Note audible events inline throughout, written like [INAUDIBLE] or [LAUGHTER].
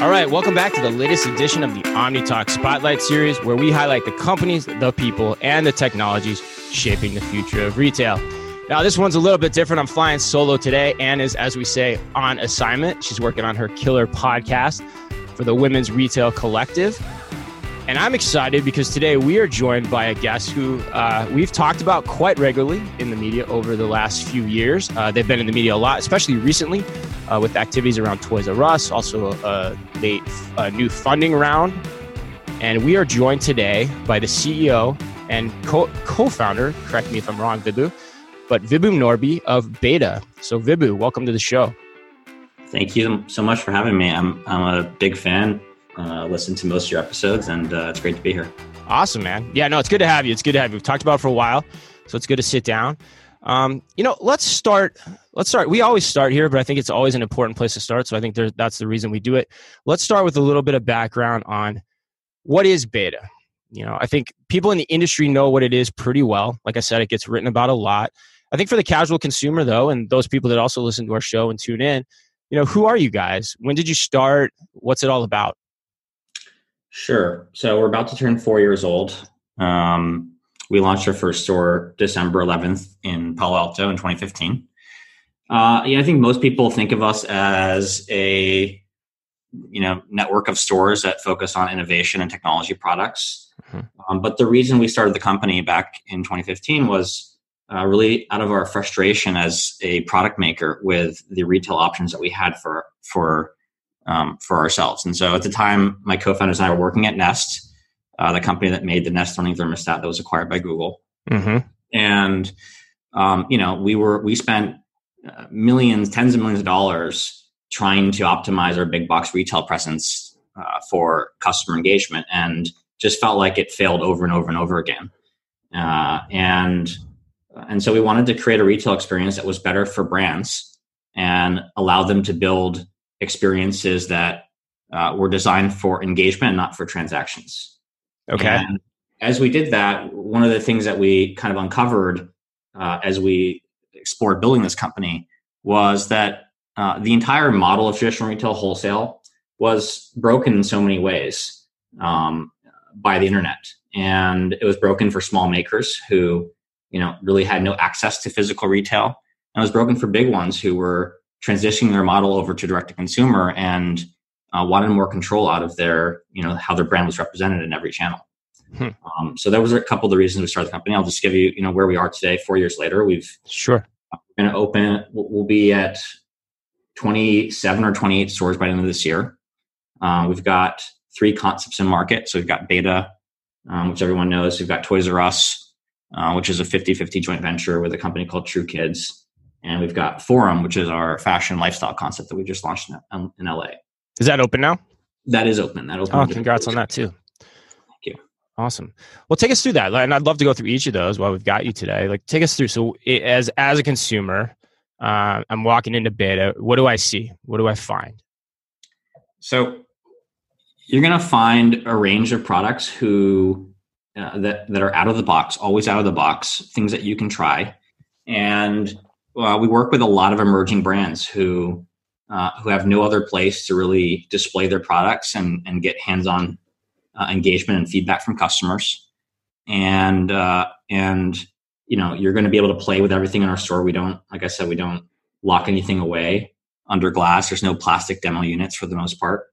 All right, welcome back to the latest edition of the OmniTalk Spotlight Series, where we highlight the companies, the people, and the technologies shaping the future of retail. Now, this one's a little bit different. I'm flying solo today. Anne is, as we say, on assignment. She's working on her killer podcast for the Women's Retail Collective. And I'm excited because today we are joined by a guest who uh, we've talked about quite regularly in the media over the last few years. Uh, they've been in the media a lot, especially recently uh, with activities around Toys R Us, also a late a new funding round. And we are joined today by the CEO and co founder, correct me if I'm wrong, Vibhu, but Vibhu Norby of b8ta. So, Vibhu, welcome to the show. Thank you so much for having me. I'm, I'm a big fan, uh, listen to most of your episodes, and uh, it's great to be here. Awesome, man. Yeah, no, it's good to have you. It's good to have you. We've talked about it for a while, so it's good to sit down. Um, you know, let's start. Let's start. We always start here, but I think it's always an important place to start. So I think that's the reason we do it. Let's start with a little bit of background on what is b8ta. You know, I think people in the industry know what it is pretty well. Like I said, it gets written about a lot. I think for the casual consumer, though, and those people that also listen to our show and tune in, you know, who are you guys? When did you start? What's it all about? Sure. So we're about to turn four years old. Um, we launched our first store December 11th in Palo Alto in 2015. Uh, yeah, I think most people think of us as a you know network of stores that focus on innovation and technology products. Mm-hmm. Um, but the reason we started the company back in 2015 was uh, really out of our frustration as a product maker with the retail options that we had for for um, for ourselves. And so at the time, my co-founders and I were working at Nest, uh, the company that made the Nest Learning Thermostat that was acquired by Google. Mm-hmm. And um, you know, we were we spent uh, millions, tens of millions of dollars trying to optimize our big box retail presence uh, for customer engagement, and just felt like it failed over and over and over again. Uh, and and so we wanted to create a retail experience that was better for brands and allow them to build experiences that uh, were designed for engagement and not for transactions. Okay. And as we did that, one of the things that we kind of uncovered uh, as we explored building this company was that uh, the entire model of traditional retail wholesale was broken in so many ways um, by the internet, and it was broken for small makers who, you know, really had no access to physical retail, and it was broken for big ones who were transitioning their model over to direct to consumer and uh, wanted more control out of their, you know, how their brand was represented in every channel. Hmm. Um, so that was a couple of the reasons we started the company. I'll just give you, you know, where we are today. Four years later, we've sure we're going to open. We'll be at 27 or 28 stores by the end of this year. Uh, we've got three concepts in market. So we've got b8ta, um, which everyone knows. We've got Toys R Us, uh, which is a 50-50 joint venture with a company called Tru Kids. And we've got Forum, which is our fashion lifestyle concept that we just launched in, in LA. Is that open now? That is open. That open. Oh, congrats on that too. Thank you. Awesome. Well, take us through that, and I'd love to go through each of those while we've got you today. Like, take us through. So, as as a consumer, uh, I'm walking into b8ta. What do I see? What do I find? So, you're going to find a range of products who uh, that that are out of the box, always out of the box, things that you can try, and uh, we work with a lot of emerging brands who uh, who have no other place to really display their products and, and get hands-on uh, engagement and feedback from customers. And uh, and you know you're going to be able to play with everything in our store. We don't, like I said, we don't lock anything away under glass. There's no plastic demo units for the most part,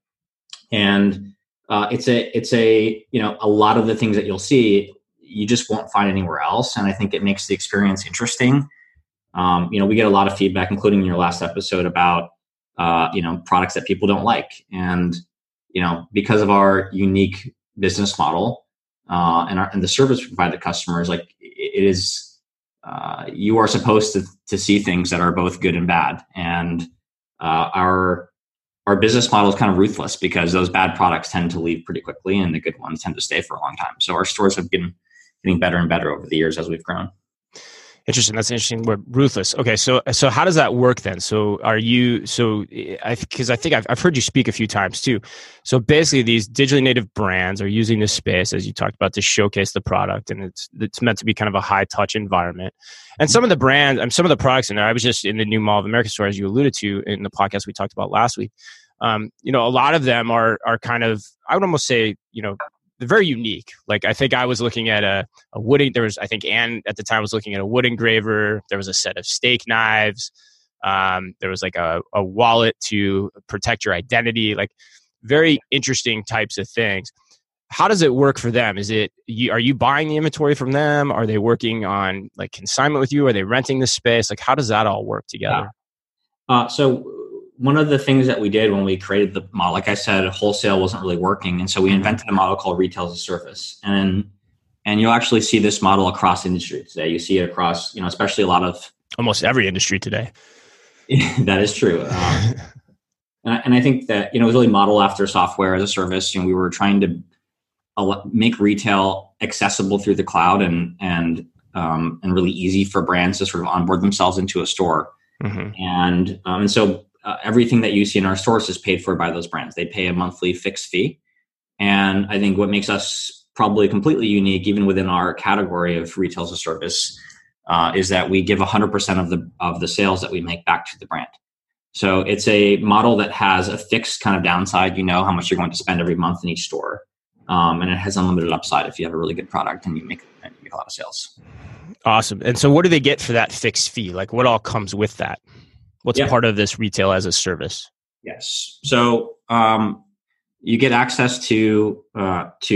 and uh, it's a it's a you know a lot of the things that you'll see you just won't find anywhere else. And I think it makes the experience interesting. Um, you know, we get a lot of feedback, including in your last episode, about uh, you know products that people don't like. And you know because of our unique business model uh, and, our, and the service we provide to customers like it is uh, you are supposed to, to see things that are both good and bad. And uh, our our business model is kind of ruthless because those bad products tend to leave pretty quickly and the good ones tend to stay for a long time. So our stores have been getting better and better over the years as we've grown Interesting. That's interesting. Word ruthless. Okay, so so how does that work then? So are you so I because I think I've I've heard you speak a few times too. So basically, these digitally native brands are using this space as you talked about to showcase the product, and it's it's meant to be kind of a high touch environment. And some of the brands, and some of the products in there. I was just in the new Mall of America store, as you alluded to in the podcast we talked about last week. Um, you know, a lot of them are are kind of I would almost say you know very unique. Like I think I was looking at a, a wood. There was I think Anne at the time was looking at a wood engraver. There was a set of steak knives. Um, there was like a, a wallet to protect your identity. Like very interesting types of things. How does it work for them? Is it you, are you buying the inventory from them? Are they working on like consignment with you? Are they renting the space? Like how does that all work together? Uh, so one of the things that we did when we created the model, like I said, wholesale wasn't really working, and so we invented a model called retail as a service, and and you'll actually see this model across industry today. You see it across, you know, especially a lot of almost every industry today. [LAUGHS] that is true, [LAUGHS] um, and, I, and I think that you know it was really model after software as a service. You know, we were trying to make retail accessible through the cloud and and um, and really easy for brands to sort of onboard themselves into a store. Mm-hmm. And um, and so uh, everything that you see in our stores is paid for by those brands. They pay a monthly fixed fee. And I think what makes us probably completely unique, even within our category of retail as a service, uh, is that we give 100% of the of the sales that we make back to the brand. So it's a model that has a fixed kind of downside. You know how much you're going to spend every month in each store, um, and it has unlimited upside if you have a really good product and you make, and you make a lot of sales. Awesome. And so, what do they get for that fixed fee? Like, what all comes with that? What's yeah. part of this retail as a service? Yes. So um, you get access to uh, to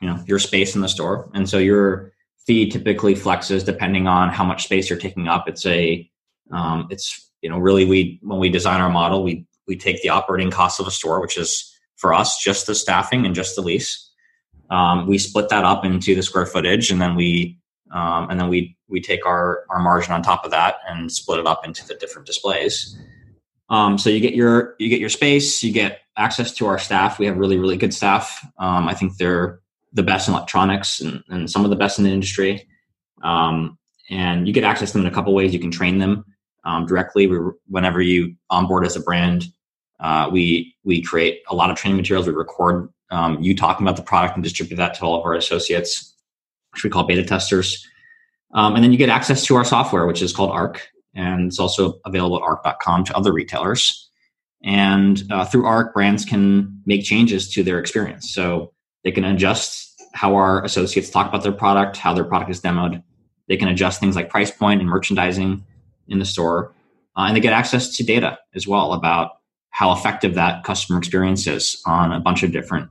you know your space in the store, and so your fee typically flexes depending on how much space you're taking up. It's a um, it's you know really we when we design our model we we take the operating cost of a store, which is for us just the staffing and just the lease. Um, we split that up into the square footage, and then we um, and then we we take our our margin on top of that and split it up into the different displays. Um, so you get your you get your space, you get access to our staff. We have really really good staff. Um, I think they're the best in electronics and, and some of the best in the industry. Um, and you get access to them in a couple ways. You can train them um, directly. We, whenever you onboard as a brand, uh, we we create a lot of training materials. We record um, you talking about the product and distribute that to all of our associates which we call beta testers. Um, and then you get access to our software, which is called ARC, and it's also available at arc.com to other retailers. And uh, through ARC, brands can make changes to their experience. So they can adjust how our associates talk about their product, how their product is demoed. They can adjust things like price point and merchandising in the store. Uh, and they get access to data as well about how effective that customer experience is on a bunch of different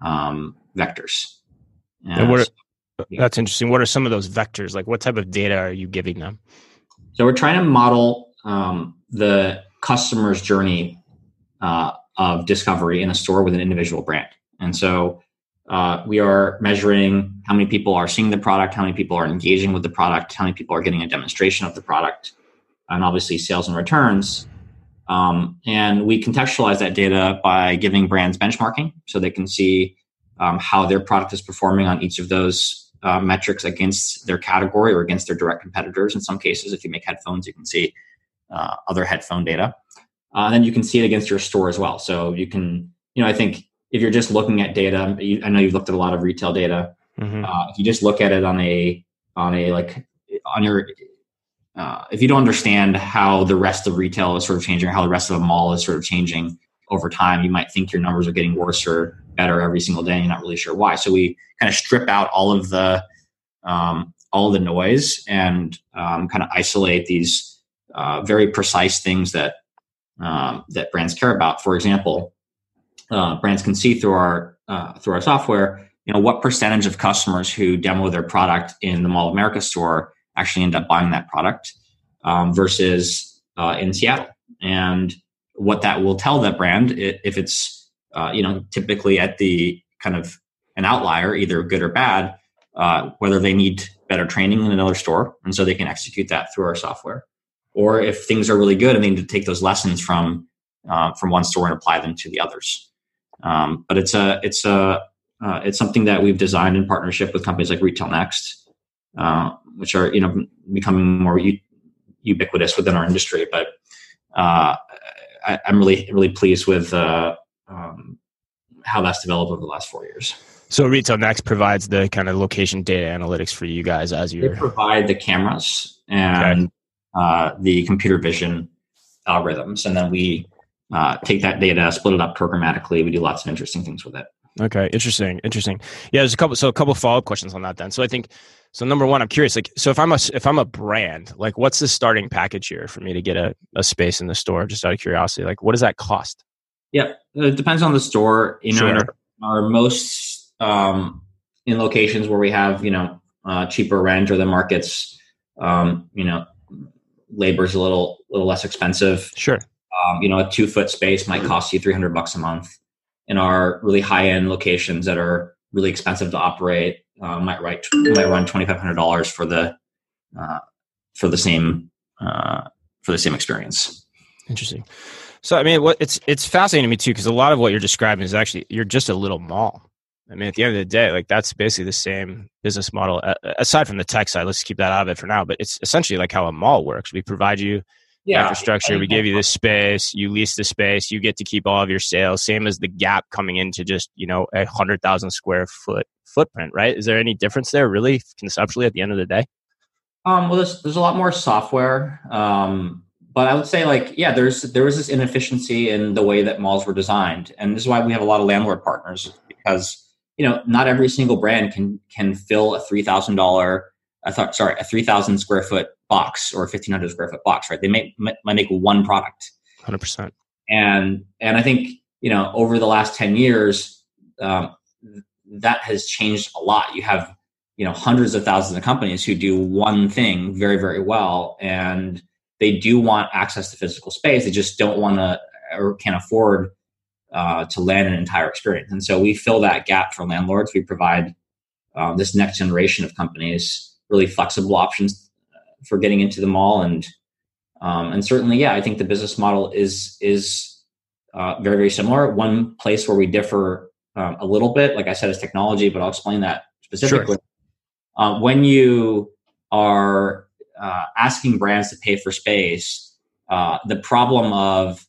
um, vectors. And what, that's interesting. What are some of those vectors? Like, what type of data are you giving them? So we're trying to model um, the customer's journey uh, of discovery in a store with an individual brand, and so uh, we are measuring how many people are seeing the product, how many people are engaging with the product, how many people are getting a demonstration of the product, and obviously sales and returns. Um, and we contextualize that data by giving brands benchmarking so they can see um, how their product is performing on each of those uh, metrics against their category or against their direct competitors. In some cases, if you make headphones, you can see uh, other headphone data. Uh, and then you can see it against your store as well. So you can, you know, I think if you're just looking at data, you, I know you've looked at a lot of retail data. Mm-hmm. Uh, if you just look at it on a on a like on your uh, if you don't understand how the rest of retail is sort of changing, or how the rest of a mall is sort of changing over time, you might think your numbers are getting worse or better every single day and you're not really sure why. So we kind of strip out all of the um, all the noise and um, kind of isolate these uh, very precise things that um, that brands care about. For example uh, brands can see through our uh, through our software you know what percentage of customers who demo their product in the mall of america store actually end up buying that product um, versus uh, in seattle. And what that will tell that brand if it's uh, you know, typically at the kind of an outlier, either good or bad, uh, whether they need better training in another store, and so they can execute that through our software, or if things are really good and they need to take those lessons from uh, from one store and apply them to the others. Um, but it's a it's a uh, it's something that we've designed in partnership with companies like RetailNext, uh, which are you know becoming more u- ubiquitous within our industry. But uh, I, am really really pleased with um, how that's developed over the last four years. So RetailNext provides the kind of location data analytics for you guys as you provide the cameras and okay. uh, the computer vision algorithms, and then we uh, take that data, split it up programmatically. We do lots of interesting things with it. Okay, interesting, interesting. Yeah, there's a couple. So a couple follow up questions on that. Then, so I think so. Number one, I'm curious. Like, so if I'm a if I'm a brand, like, what's the starting package here for me to get a, a space in the store? Just out of curiosity, like, what does that cost? Yeah, it depends on the store. You know, sure. our, our most um, in locations where we have you know uh, cheaper rent or the markets um, you know labor is a little little less expensive. Sure. Um, you know a two foot space might cost you 300 bucks a month. In our really high end locations that are really expensive to operate uh, might write might run $2500 for the uh, for the same uh, for the same experience. Interesting so i mean what it's it's fascinating to me too because a lot of what you're describing is actually you're just a little mall I mean, at the end of the day, like that's basically the same business model. aside from the tech side, let's keep that out of it for now. But it's essentially like how a mall works. We provide you yeah, infrastructure, we give you this space, you lease the space, you get to keep all of your sales. Same as the gap coming into just you know a hundred thousand square foot footprint, right? Is there any difference there, really, conceptually, at the end of the day? Um, well, there's there's a lot more software. Um, but I would say like yeah, there's there was this inefficiency in the way that malls were designed, and this is why we have a lot of landlord partners because you know, not every single brand can can fill a three thousand dollar, I thought, sorry, a three thousand square foot box or a fifteen hundred square foot box, right? They may might make one product, hundred percent. And and I think you know over the last ten years, um, that has changed a lot. You have you know hundreds of thousands of companies who do one thing very very well, and they do want access to physical space. They just don't want to or can't afford uh, to land an entire experience. And so we fill that gap for landlords. We provide um, this next generation of companies really flexible options uh, for getting into the mall. And um, and certainly, yeah, I think the business model is is uh, very very similar. One place where we differ um, a little bit, like I said, is technology, but I'll explain that specifically. Sure. Uh, when you are uh, asking brands to pay for space, uh, the problem of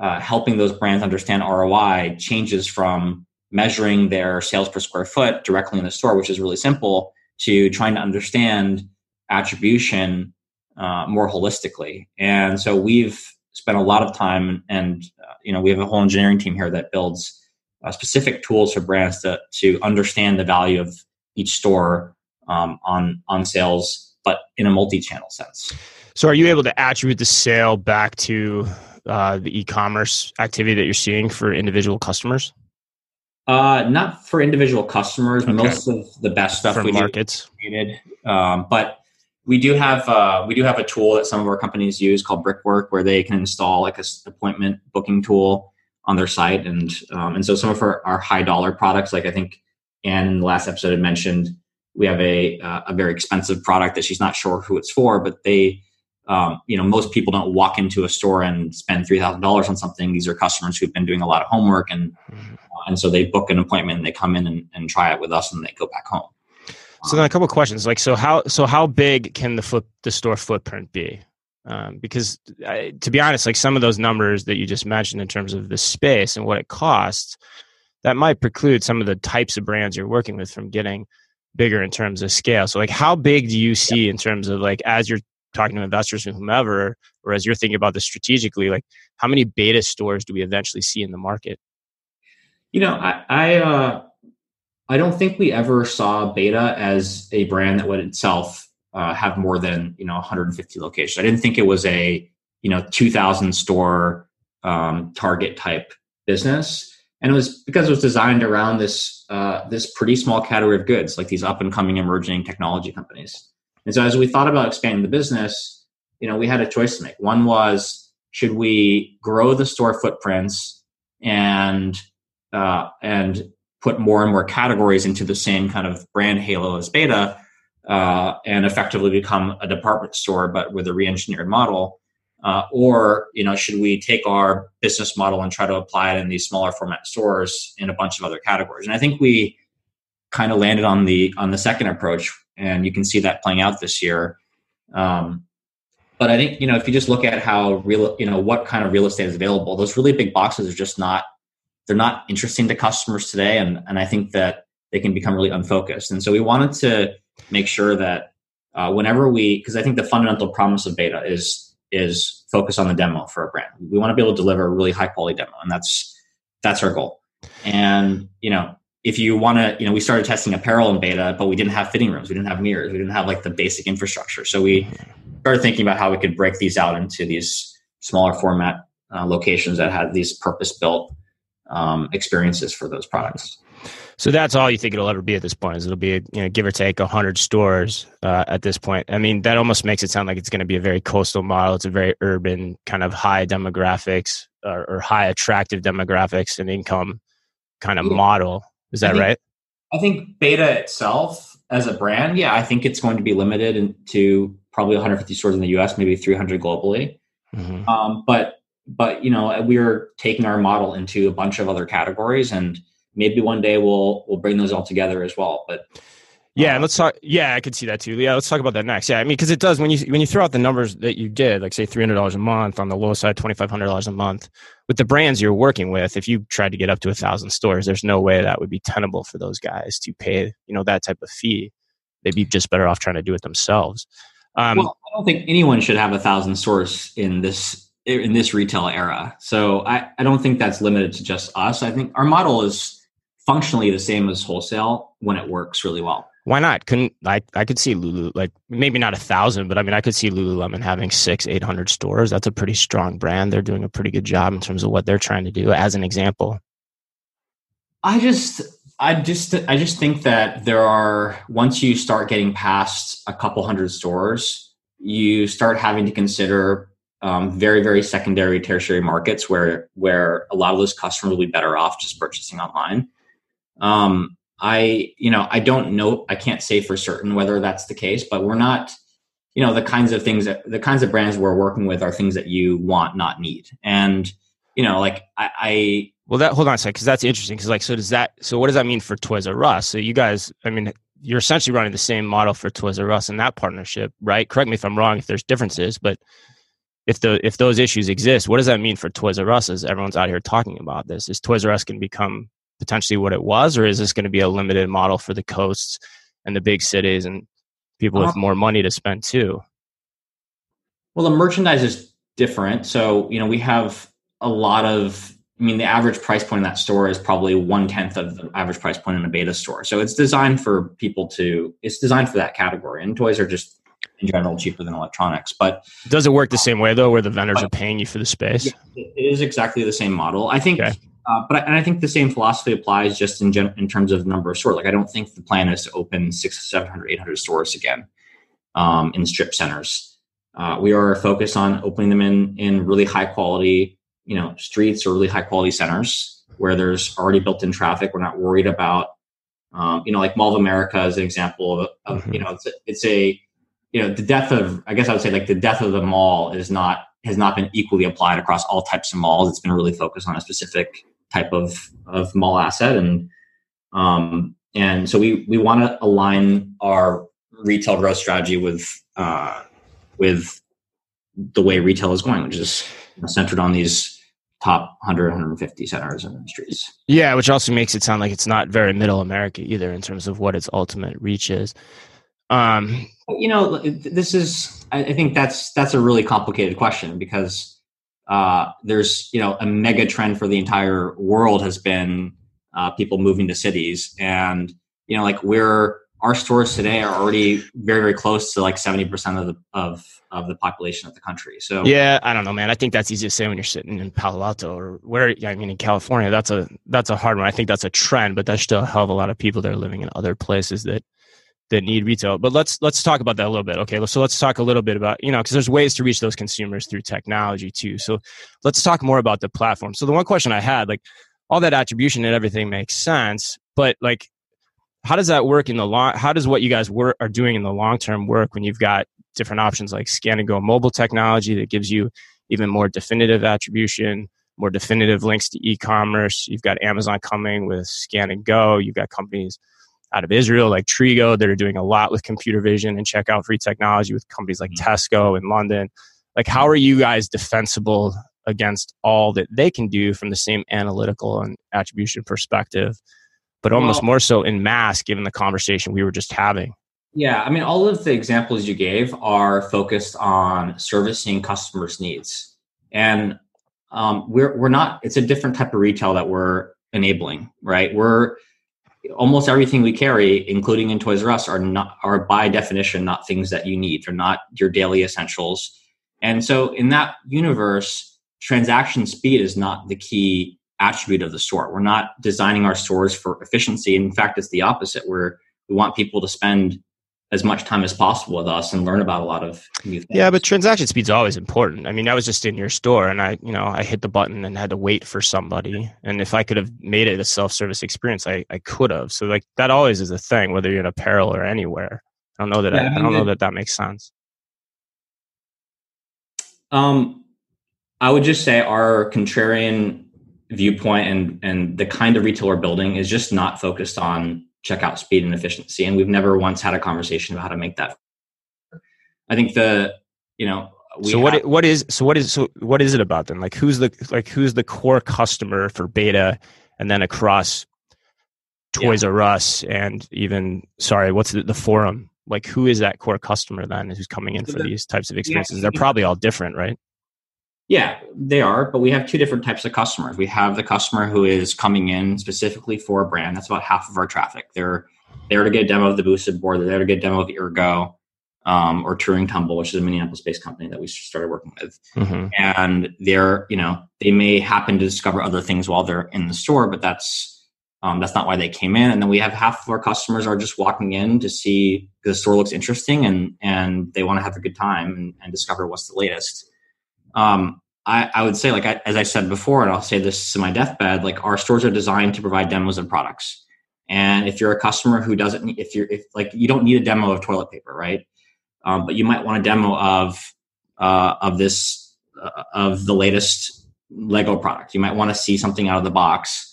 uh, helping those brands understand ROI changes from measuring their sales per square foot directly in the store, which is really simple, to trying to understand attribution uh, more holistically. And so we've spent a lot of time, and uh, you know, we have a whole engineering team here that builds uh, specific tools for brands to to understand the value of each store um, on on sales, but in a multi-channel sense. So, are you able to attribute the sale back to uh, the e-commerce activity that you're seeing for individual customers? Uh, not for individual customers. Okay. Most of the best stuff from we markets, do, um, but we do have uh, we do have a tool that some of our companies use called Brickwork, where they can install like a appointment booking tool on their site, and um, and so some of our, our high dollar products, like I think Anne in the last episode had mentioned, we have a uh, a very expensive product that she's not sure who it's for, but they um, you know most people don't walk into a store and spend three thousand dollars on something. These are customers who've been doing a lot of homework, and mm-hmm. uh, and so they book an appointment and they come in and, and try it with us, and they go back home. So then a couple questions like so how so how big can the foot the store footprint be? Um, because I, to be honest, like some of those numbers that you just mentioned in terms of the space and what it costs, that might preclude some of the types of brands you're working with from getting bigger in terms of scale. So like how big do you see in terms of like as you're talking to investors and whomever, or as you're thinking about this strategically, like how many b8ta stores do we eventually see in the market? You know, I I, uh, I don't think we ever saw b8ta as a brand that would itself uh, have more than you know 150 locations. I didn't think it was a you know 2,000 store um, target type business, and it was because it was designed around this uh, this pretty small category of goods, like these up and coming emerging technology companies. And so as we thought about expanding the business, you know, we had a choice to make. One was should we grow the store footprints and uh, and put more and more categories into the same kind of brand halo as b8ta, uh, and effectively become a department store, but with a re-engineered model. Uh, or you know, should we take our business model and try to apply it in these smaller format stores in a bunch of other categories? And I think we kind of landed on the on the second approach, and you can see that playing out this year. Um, but I think you know if you just look at how real you know what kind of real estate is available, those really big boxes are just not they're not interesting to customers today, and and I think that they can become really unfocused. And so we wanted to make sure that uh, whenever we because I think the fundamental promise of b8ta is is focus on the demo for a brand. We want to be able to deliver a really high quality demo, and that's that's our goal. And you know, if you want to, you know, we started testing apparel in b8ta, but we didn't have fitting rooms, we didn't have mirrors, we didn't have like the basic infrastructure. So we started thinking about how we could break these out into these smaller format uh, locations that had these purpose built um, experiences for those products. So that's all you think it'll ever be at this point? Is it'll be you know give or take hundred stores uh, at this point? I mean, that almost makes it sound like it's going to be a very coastal model. It's a very urban kind of high demographics or, or high attractive demographics and income kind of yeah. model. Is that I think, right? I think b8ta itself as a brand, yeah, I think it's going to be limited to probably 150 stores in the U.S., maybe 300 globally. Mm-hmm. Um, but but you know, we're taking our model into a bunch of other categories and maybe one day we'll we'll bring those all together as well. But yeah, and let's talk. Yeah, I could see that too. Yeah, let's talk about that next. Yeah, I mean, because it does when you when you throw out the numbers that you did, like say three hundred dollars a month on the low side, twenty five hundred dollars a month with the brands you're working with. If you tried to get up to a thousand stores, there's no way that would be tenable for those guys to pay you know that type of fee. They'd be just better off trying to do it themselves. Um, well, I don't think anyone should have a thousand stores in this in this retail era. So I, I don't think that's limited to just us. I think our model is functionally the same as wholesale when it works really well. Why not? Couldn't I? I could see Lulu like maybe not a thousand, but I mean I could see Lululemon having six, eight hundred stores. That's a pretty strong brand. They're doing a pretty good job in terms of what they're trying to do. As an example, I just, I just, I just think that there are once you start getting past a couple hundred stores, you start having to consider um, very, very secondary, tertiary markets where where a lot of those customers will be better off just purchasing online. Um, I, you know, I don't know, I can't say for certain whether that's the case, but we're not, you know, the kinds of things that the kinds of brands we're working with are things that you want, not need. And, you know, like I, I well, that hold on a second, because that's interesting. Because like, so does that? So what does that mean for Toys R Us? So you guys, I mean, you're essentially running the same model for Toys R Us in that partnership, right? Correct me if I'm wrong. If there's differences, but if the if those issues exist, what does that mean for Toys R Us? As everyone's out here talking about this, is Toys R Us can become potentially what it was, or is this going to be a limited model for the coasts and the big cities and people with uh-huh. more money to spend too? Well, the merchandise is different. So, you know, we have a lot of, I mean, the average price point in that store is probably one tenth of the average price point in a b8ta store. So it's designed for people to, it's designed for that category. And toys are just in general cheaper than electronics. But does it work the same way though, where the vendors are paying you for the space? it is exactly the same model. I think okay. Uh, but I, and I think the same philosophy applies just in gen, in terms of number of stores. Like I don't think the plan is to open six, 700, 800 stores again um, in strip centers. Uh, we are focused on opening them in in really high quality, you know, streets or really high quality centers where there's already built-in traffic. We're not worried about, um, you know, like Mall of America as an example of, of mm-hmm. you know, it's a, it's a, you know, the death of I guess I would say like the death of the mall is not has not been equally applied across all types of malls. It's been really focused on a specific type of of mall asset. And um, and so we we want to align our retail growth strategy with uh, with the way retail is going, which is centered on these top 100 150 centers and industries yeah which also makes it sound like it's not very middle america either in terms of what its ultimate reach is. Um, you know this is i think that's that's a really complicated question because uh, there's you know a mega trend for the entire world has been uh, people moving to cities, and you know like we're our stores today are already very very close to like 70% of the of of the population of the country. So yeah i don't know man. I think that's easy to say when you're sitting in palo alto or where i mean in california that's a that's a hard one. I think that's a trend but there's still a hell of a lot of people that are living in other places that that need retail. But let's let's talk about that a little bit. Okay, so let's talk a little bit about you know because there's ways to reach those consumers through technology too. So let's talk more about the platform. So the one question I had, like all that attribution and everything makes sense, but like how does that work in the long? How does what you guys are doing in the long term work when you've got different options like scan and go mobile technology that gives you even more definitive attribution more definitive links to e-commerce you've got amazon coming with scan and go you've got companies out of Israel, like Trigo, that are doing a lot with computer vision and checkout free technology with companies like mm-hmm. Tesco in London. Like, how are you guys defensible against all that they can do from the same analytical and attribution perspective, but almost well, more so in mass, given the conversation we were just having? Yeah, I mean, all of the examples you gave are focused on servicing customers' needs, and um, we're we're not. It's a different type of retail that we're enabling, right? We're almost everything we carry, including in Toys R Us, are not are by definition not things that you need. They're not your daily essentials. And so in that universe, transaction speed is not the key attribute of the store. We're not designing our stores for efficiency. In fact, it's the opposite. Where we want people to spend as much time as possible with us and learn about a lot of new things. Yeah, but transaction speed's always important. I mean, I was just in your store and I, you know, I hit the button and had to wait for somebody. And if I could have made it a self-service experience, I, I could have. So like that always is a thing, whether you're in apparel or anywhere. I don't know that yeah, I, I, mean, I, don't know that that makes sense. Um, I would just say our contrarian viewpoint and and the kind of retail we're building is just not focused on checkout speed and efficiency. And we've never once had a conversation about how to make that. I think the, you know, so what have, what is so what is so what is it about then? Like who's the like who's the core customer for b8ta, and then across Toys yeah. R Us and even sorry, what's the, the, forum? Like who is that core customer then who's coming in for these types of experiences? Yeah, They're probably all different, right? Yeah, they are, but we have two different types of customers. We have the customer who is coming in specifically for a brand. That's about half of our traffic. They're there to get a demo of the boosted board. They're there to get a demo of Ergo um, or Turing Tumble, which is a Minneapolis-based company that we started working with. Mm-hmm. And they're, you know, they may happen to discover other things while they're in the store, but that's um, that's not why they came in. And then we have half of our customers are just walking in to see the store looks interesting and and they want to have a good time and, and discover what's the latest um, I, I, would say, like I, as I said before, and I'll say this to my deathbed, like our stores are designed to provide demos of products. And if you're a customer who doesn't, if you're, if like you don't need a demo of toilet paper, right? Um, but you might want a demo of uh, of this uh, of the latest Lego product. You might want to see something out of the box.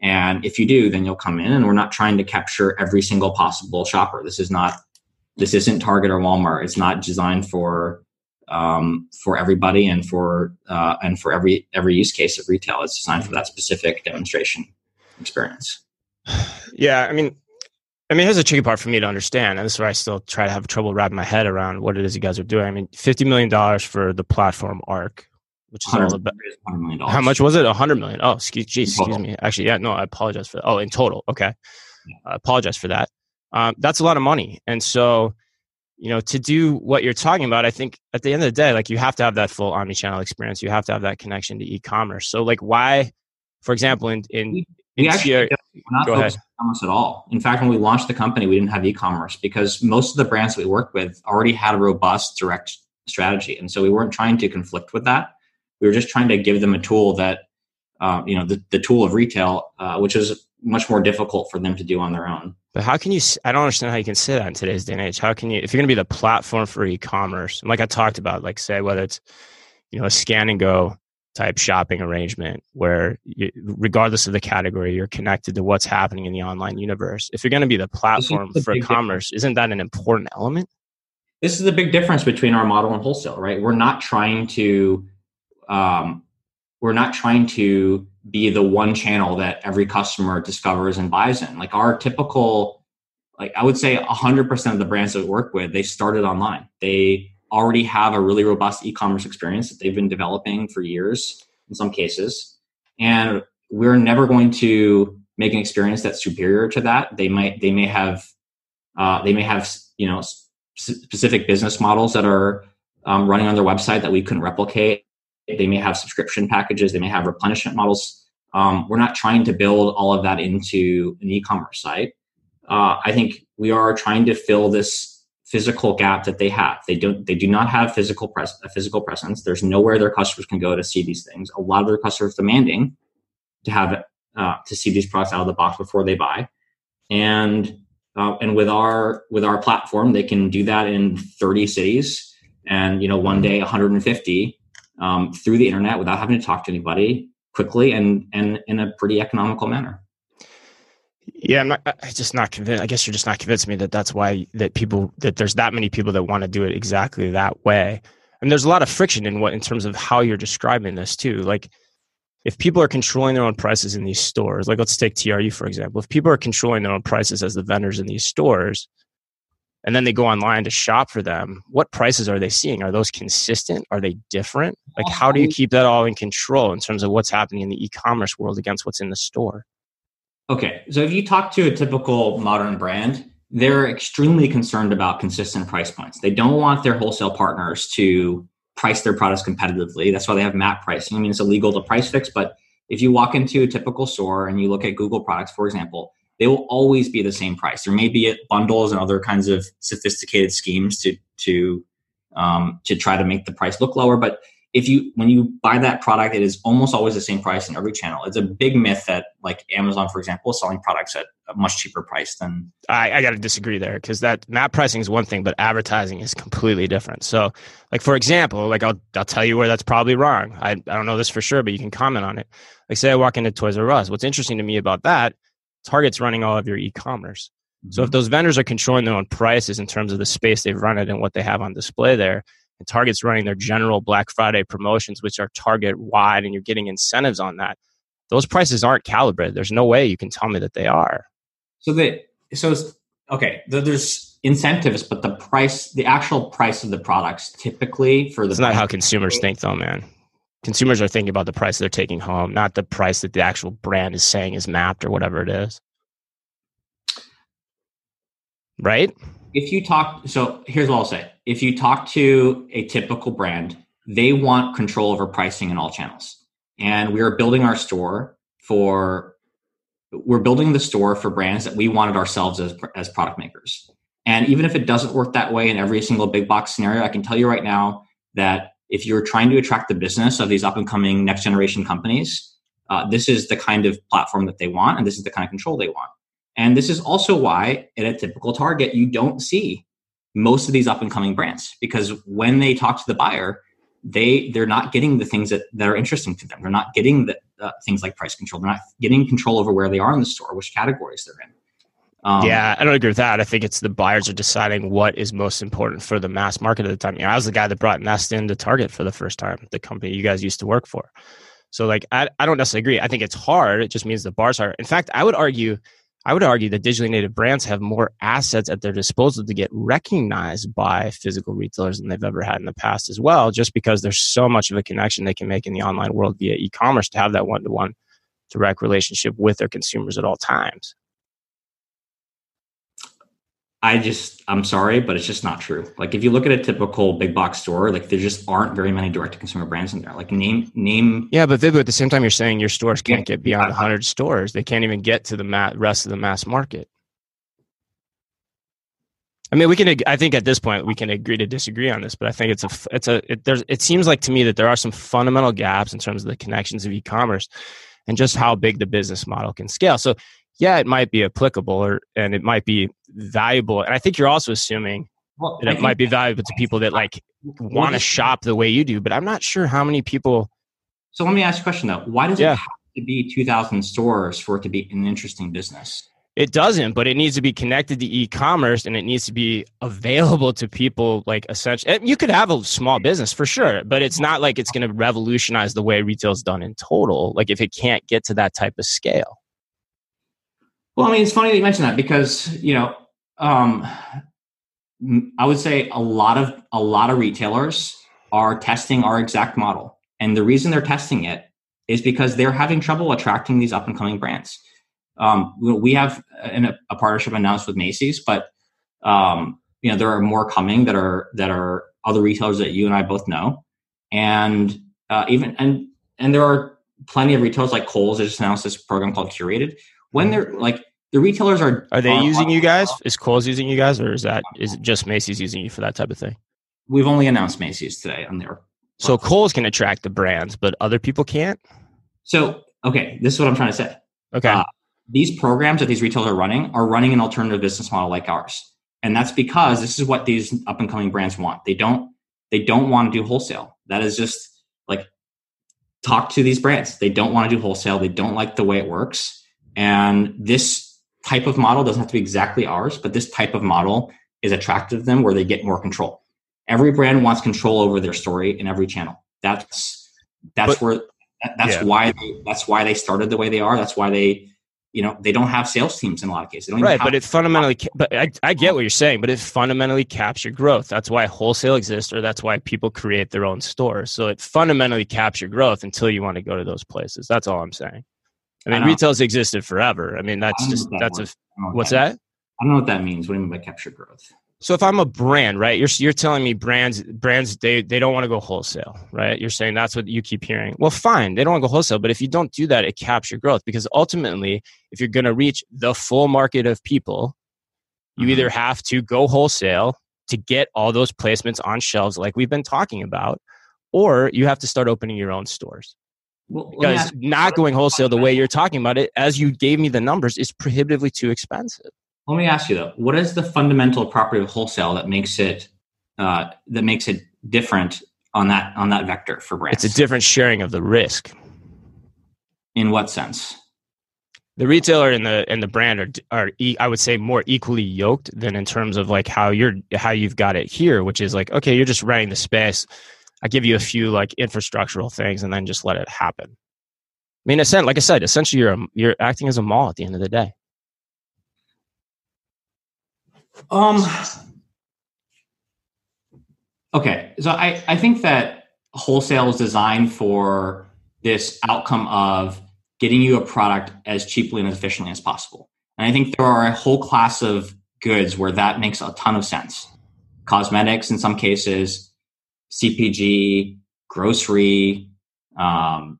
And if you do, then you'll come in. And we're not trying to capture every single possible shopper. This is not this isn't Target or Walmart. It's not designed for um, for everybody and for uh, and for every every use case of retail. It's designed for that specific demonstration experience. Yeah, I mean, I mean, here's a tricky part for me to understand, and this is where I still try to have trouble wrapping my head around what it is you guys are doing. I mean, fifty million dollars for the platform arc, which is all about how much was it? A hundred million. Oh, excuse, geez, excuse me. Actually, yeah, no, I apologize for that. Oh, in total, okay. I apologize for that. Um, that's a lot of money, and so you know, to do what you're talking about, I think at the end of the day, like you have to have that full omni-channel experience. You have to have that connection to e-commerce. So, like, why, for example, in in we, we actually not go ahead. e-commerce at all. In fact, when we launched the company, we didn't have e-commerce because most of the brands that we worked with already had a robust direct strategy, and so we weren't trying to conflict with that. We were just trying to give them a tool that, uh, you know, the, the tool of retail, uh, which is much more difficult for them to do on their own. But how can you? I don't understand how you can say that in today's day and age. How can you, if you're going to be the platform for e-commerce, like I talked about, like say whether it's you know a scan and go type shopping arrangement where you, regardless of the category you're connected to what's happening in the online universe if you're going to be the platform for commerce difference. isn't that an important element this is the big difference between our model and wholesale right we're not trying to um, we're not trying to be the one channel that every customer discovers and buys in. Like our typical, like I would say 100% of the brands that we work with, they started online. They already have a really robust e-commerce experience that they've been developing for years in some cases. And we're never going to make an experience that's superior to that. They might, they may have, uh, they may have, you know, specific business models that are um, running on their website that we couldn't replicate they may have subscription packages. They may have replenishment models. Um, we're not trying to build all of that into an e-commerce site. Uh, I think we are trying to fill this physical gap that they have. They don't. They do not have physical pres- a physical presence. There's nowhere their customers can go to see these things. A lot of their customers demanding to have uh, to see these products out of the box before they buy, and uh, and with our with our platform, they can do that in 30 cities, and you know one day 150 um, through the internet without having to talk to anybody quickly and and in a pretty economical manner. Yeah, I'm not. I just not convinced. I guess you're just not convinced me that that's why that people that there's that many people that want to do it exactly that way. And there's a lot of friction in what in terms of how you're describing this too. Like if people are controlling their own prices in these stores, like let's take TRU for example. If people are controlling their own prices as the vendors in these stores, and then they go online to shop for them, what prices are they seeing? Are those consistent? Are they different? Like how do you uh-huh. keep that all in control in terms of what's happening in the e-commerce world against what's in the store? Okay, so if you talk to a typical modern brand, they're extremely concerned about consistent price points. They don't want their wholesale partners to price their products competitively. That's why they have MAP pricing. I mean, it's illegal to price fix, but if you walk into a typical store and you look at Google products, for example, they will always be the same price. There may be bundles and other kinds of sophisticated schemes to to um, to try to make the price look lower, but if you when you buy that product, it is almost always the same price in every channel. It's a big myth that like Amazon, for example, is selling products at a much cheaper price than. I, I got to disagree there because that map pricing is one thing, but advertising is completely different. So, like for example, like I'll I'll tell you where that's probably wrong. I I don't know this for sure, but you can comment on it. Like say I walk into Toys R Us. What's interesting to me about that, Target's running all of your e-commerce. So if mm-hmm. those vendors are controlling their own prices in terms of the space they've run it and what they have on display there, and Target's running their general Black Friday promotions, which are Target wide, and you're getting incentives on that. Those prices aren't calibrated. There's no way you can tell me that they are. So the so okay. There's incentives, but the price, the actual price of the products, typically for the. It's not how consumers think, though, man. Consumers are thinking about the price they're taking home, not the price that the actual brand is saying is mapped or whatever it is. Right? if you talk, so here's what I'll say: if you talk to a typical brand, they want control over pricing in all channels, and we are building our store for. We're building the store for brands that we wanted ourselves as as product makers. And even if it doesn't work that way in every single big box scenario, I can tell you right now that if you're trying to attract the business of these up and coming next generation companies, uh, this is the kind of platform that they want, and this is the kind of control they want. And this is also why at a typical target, you don't see most of these up and coming brands because when they talk to the buyer, they they're not getting the things that, that are interesting to them. They're not getting the uh, things like price control. They're not getting control over where they are in the store, which categories they're in. Um, yeah, I don't agree with that. I think it's the buyers are deciding what is most important for the mass market at the time. You know, I was the guy that brought Nest into Target for the first time, the company you guys used to work for. So, like, I, I don't necessarily agree. I think it's hard. It just means the bars are. In fact, I would argue I would argue that digitally native brands have more assets at their disposal to get recognized by physical retailers than they've ever had in the past as well, just because there's so much of a connection they can make in the online world via e commerce to have that one to one direct relationship with their consumers at all times. I just, I'm sorry, but it's just not true. Like if you look at a typical big box store, like there just aren't very many direct to consumer brands in there. Like name, name. Yeah, but Vibhu, at the same time, you're saying your stores can't get beyond 100 stores. They can't even get to the ma- rest of the mass market. I mean, we can. I think at this point we can agree to disagree on this, but I think it's a. It's a. It, there's. It seems like to me that there are some fundamental gaps in terms of the connections of e-commerce, and just how big the business model can scale. So yeah, it might be applicable or and it might be valuable. And I think you're also assuming well, that it might be valuable to people that like want to shop the way you do, but I'm not sure how many people. So let me ask you a question though. Why does yeah. it have to be 2,000 stores for it to be an interesting business? It doesn't, but it needs to be connected to e-commerce and it needs to be available to people like essentially. You could have a small business for sure, but it's not like it's going to revolutionize the way retail is done in total. Like if it can't get to that type of scale. Well, I mean, it's funny that you mentioned that because you know, um, I would say a lot of a lot of retailers are testing our exact model, and the reason they're testing it is because they're having trouble attracting these up and coming brands. Um, we have a, a, partnership announced with Macy's, but um, you know there are more coming that are that are other retailers that you and I both know, and uh, even and and there are plenty of retailers like Kohl's that just announced this program called Curated, when they're like the retailers are are they using you guys? Is Kohl's using you guys, or is that is it just Macy's using you for that type of thing? We've only announced Macy's today on their. So Kohl's can attract the brands, but other people can't. So okay, this is what I'm trying to say. Okay, uh, these programs that these retailers are running are running an alternative business model like ours, and that's because this is what these up and coming brands want. They don't they don't want to do wholesale. That is just like talk to these brands. They don't want to do wholesale. They don't like the way it works and this type of model doesn't have to be exactly ours, but this type of model is attractive to them where they get more control. Every brand wants control over their story in every channel. That's that's but, where that's yeah. why they, that's why they started the way they are. That's why they you know they don't have sales teams in a lot of cases right but it fundamentally but I, I get what you're saying but it fundamentally caps your growth that's why wholesale exists or that's why people create their own stores so it fundamentally caps your growth until you want to go to those places that's all i'm saying i mean I retail's existed forever i mean that's just that that's a what's that, that i don't know what that means what do you mean by capture growth so if I'm a brand, right? You're you're telling me brands brands they they don't want to go wholesale, right? You're saying that's what you keep hearing. Well, fine, they don't want to go wholesale, but if you don't do that, it caps your growth because ultimately, if you're going to reach the full market of people, you mm-hmm. either have to go wholesale to get all those placements on shelves like we've been talking about, or you have to start opening your own stores. Well, because not going wholesale the way you're talking about it, as you gave me the numbers, is prohibitively too expensive. Let me ask you though, what is the fundamental property of wholesale that makes it uh, that makes it different on that on that vector for brands? It's a different sharing of the risk. In what sense? The retailer and the and the brand are are I would say more equally yoked than in terms of like how you're how you've got it here, which is like okay, you're just renting the space. I give you a few like infrastructural things and then just let it happen. I mean, like I said, essentially you're a, you're acting as a mall at the end of the day. Um. Okay, so I I think that wholesale is designed for this outcome of getting you a product as cheaply and as efficiently as possible. And I think there are a whole class of goods where that makes a ton of sense. Cosmetics, in some cases, CPG, grocery, um,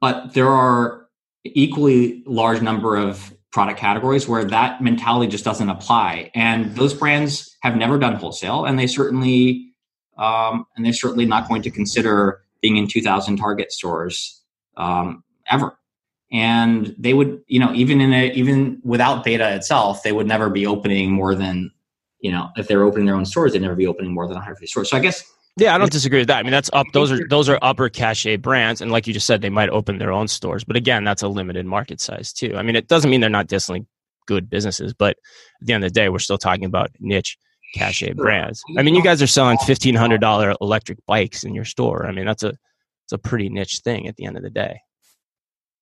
but there are equally large number of product categories where that mentality just doesn't apply. And those brands have never done wholesale, and they certainly um, and they're certainly not going to consider being in 2,000 Target stores um, ever. And they would, you know, even in a even without b8ta itself, they would never be opening more than, you know, if they're opening their own stores, they'd never be opening more than 150 stores. So I guess yeah, I don't disagree with that. I mean, that's up. Those are those are upper cachet brands, and like you just said, they might open their own stores. But again, that's a limited market size too. I mean, it doesn't mean they're not distantly good businesses, but at the end of the day, we're still talking about niche cachet brands. I mean, you guys are selling fifteen hundred dollar electric bikes in your store. I mean, that's a it's a pretty niche thing at the end of the day.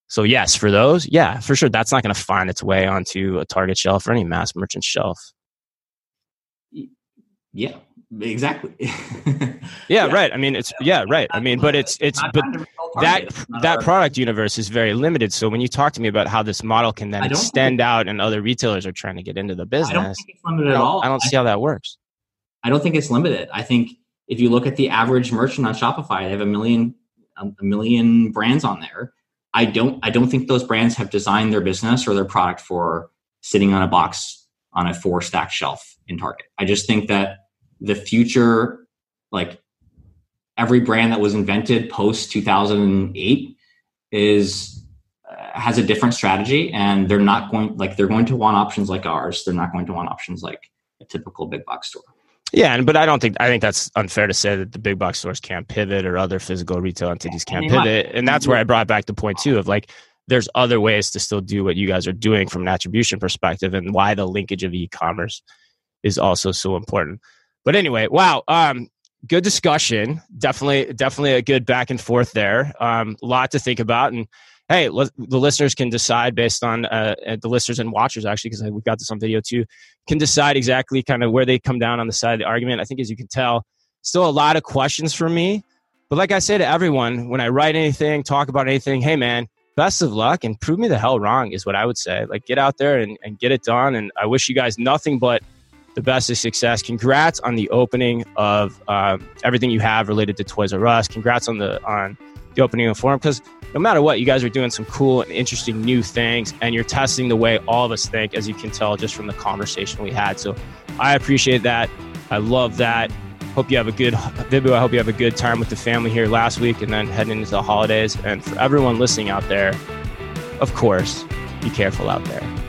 So yes, for those, yeah, for sure, that's not going to find its way onto a Target shelf or any mass merchant shelf. Yeah, exactly. [LAUGHS] Yeah, yeah, right. I mean it's yeah right. I mean but it's it's but that that product universe is very limited. So when you talk to me about how this model can then extend out and other retailers are trying to get into the business i don't think it's limited at all. I don't see how that works. I don't think it's limited. I think if you look at the average merchant on shopify they have a million a million brands on there. I don't i don't think those brands have designed their business or their product for sitting on a box on a four stack shelf in target. I just think that the future, like every brand that was invented post 2008 is uh, has a different strategy and they're not going like they're going to want options like ours. They're not going to want options like a typical big box store. Yeah and but i don't think i think that's unfair to say that the big box stores can't pivot or other physical retail entities can't and pivot might. and that's where i brought back the point too of like there's other ways to still do what you guys are doing from an attribution perspective and why the linkage of e-commerce is also so important but anyway, wow. Um, good discussion. Definitely, definitely a good back and forth there. Um, a lot to think about. And hey, the listeners can decide based on uh, uh, the listeners and watchers, actually, because we've got this on video too, can decide exactly kind of where they come down on the side of the argument. I think, as you can tell, still a lot of questions for me. But like I say to everyone, when I write anything, talk about anything, hey, man, best of luck and prove me the hell wrong is what I would say. Like, get out there and, and get it done. And I wish you guys nothing but the best of success. Congrats on the opening of uh, everything you have related to Toys R Us. Congrats on the on the opening of the forum because no matter what, you guys are doing some cool and interesting new things, and you're testing the way all of us think, as you can tell just from the conversation we had. So I appreciate that. I love that. Hope you have a good Vibhu. I hope you have a good time with the family here last week, and then heading into the holidays. And for everyone listening out there, of course, be careful out there.